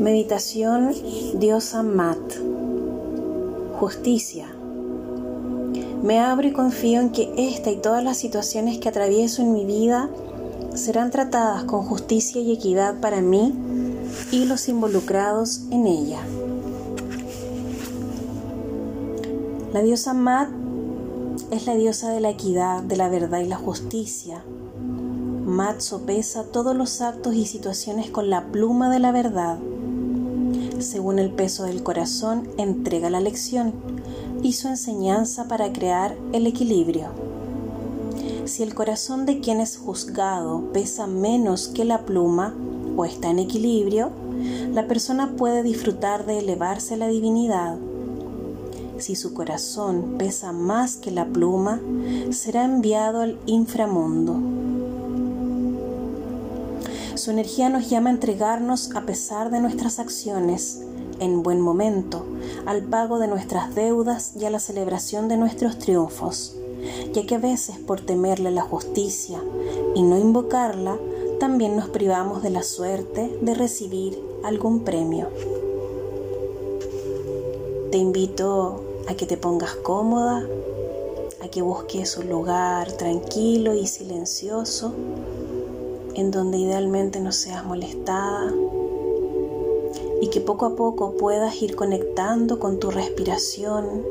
Meditación Diosa Mat. Justicia. Me abro y confío en que esta y todas las situaciones que atravieso en mi vida serán tratadas con justicia y equidad para mí y los involucrados en ella. La diosa Mat es la diosa de la equidad, de la verdad y la justicia. Mat sopesa todos los actos y situaciones con la pluma de la verdad según el peso del corazón, entrega la lección y su enseñanza para crear el equilibrio. Si el corazón de quien es juzgado pesa menos que la pluma o está en equilibrio, la persona puede disfrutar de elevarse a la divinidad. Si su corazón pesa más que la pluma, será enviado al inframundo. Su energía nos llama a entregarnos a pesar de nuestras acciones, en buen momento, al pago de nuestras deudas y a la celebración de nuestros triunfos, ya que a veces por temerle la justicia y no invocarla, también nos privamos de la suerte de recibir algún premio. Te invito a que te pongas cómoda, a que busques un lugar tranquilo y silencioso en donde idealmente no seas molestada y que poco a poco puedas ir conectando con tu respiración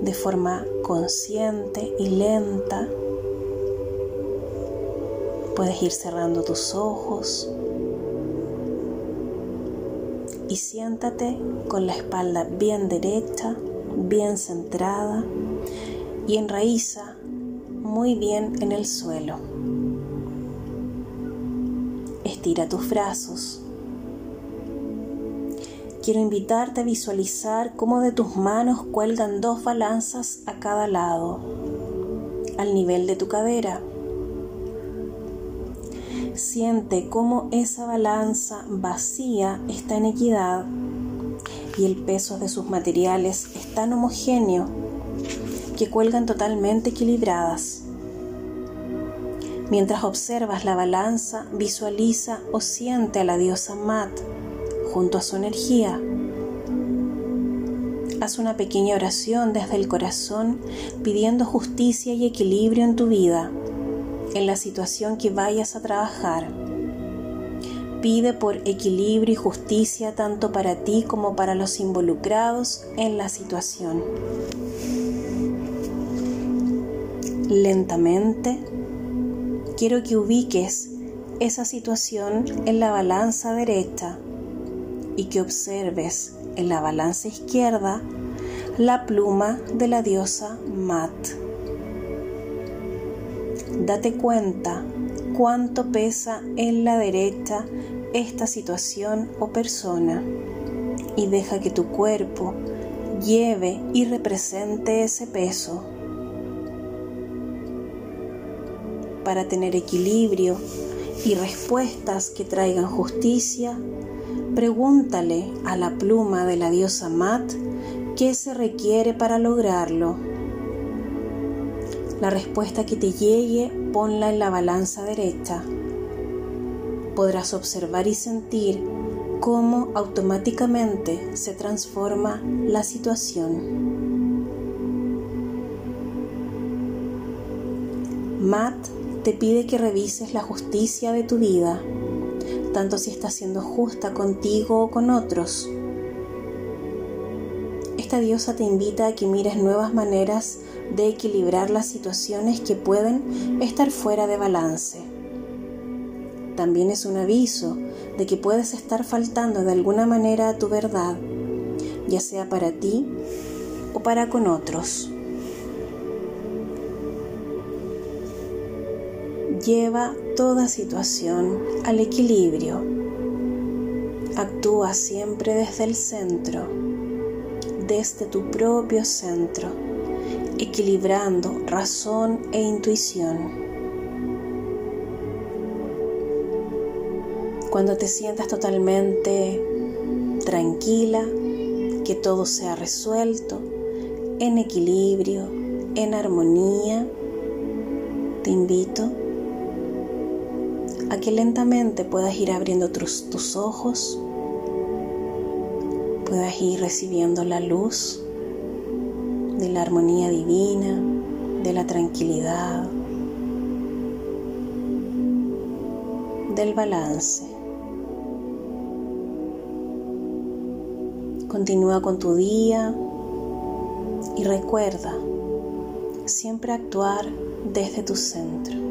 de forma consciente y lenta. Puedes ir cerrando tus ojos y siéntate con la espalda bien derecha, bien centrada y enraiza muy bien en el suelo. Estira tus brazos. Quiero invitarte a visualizar cómo de tus manos cuelgan dos balanzas a cada lado, al nivel de tu cadera. Siente cómo esa balanza vacía está en equidad y el peso de sus materiales es tan homogéneo que cuelgan totalmente equilibradas. Mientras observas la balanza, visualiza o siente a la diosa Mat junto a su energía. Haz una pequeña oración desde el corazón pidiendo justicia y equilibrio en tu vida, en la situación que vayas a trabajar. Pide por equilibrio y justicia tanto para ti como para los involucrados en la situación. Lentamente, quiero que ubiques esa situación en la balanza derecha y que observes en la balanza izquierda la pluma de la diosa Mat. Date cuenta cuánto pesa en la derecha esta situación o persona y deja que tu cuerpo lleve y represente ese peso para tener equilibrio y respuestas que traigan justicia, pregúntale a la pluma de la diosa Mat qué se requiere para lograrlo. La respuesta que te llegue, ponla en la balanza derecha. Podrás observar y sentir cómo automáticamente se transforma la situación. Mat te pide que revises la justicia de tu vida, tanto si está siendo justa contigo o con otros. Esta diosa te invita a que mires nuevas maneras de equilibrar las situaciones que pueden estar fuera de balance. También es un aviso de que puedes estar faltando de alguna manera a tu verdad, ya sea para ti o para con otros. Lleva toda situación al equilibrio. Actúa siempre desde el centro, desde tu propio centro, equilibrando razón e intuición. Cuando te sientas totalmente tranquila, que todo sea resuelto, en equilibrio, en armonía, te invito a que lentamente puedas ir abriendo tus, tus ojos puedas ir recibiendo la luz de la armonía divina, de la tranquilidad, del balance. Continúa con tu día y recuerda siempre actuar desde tu centro.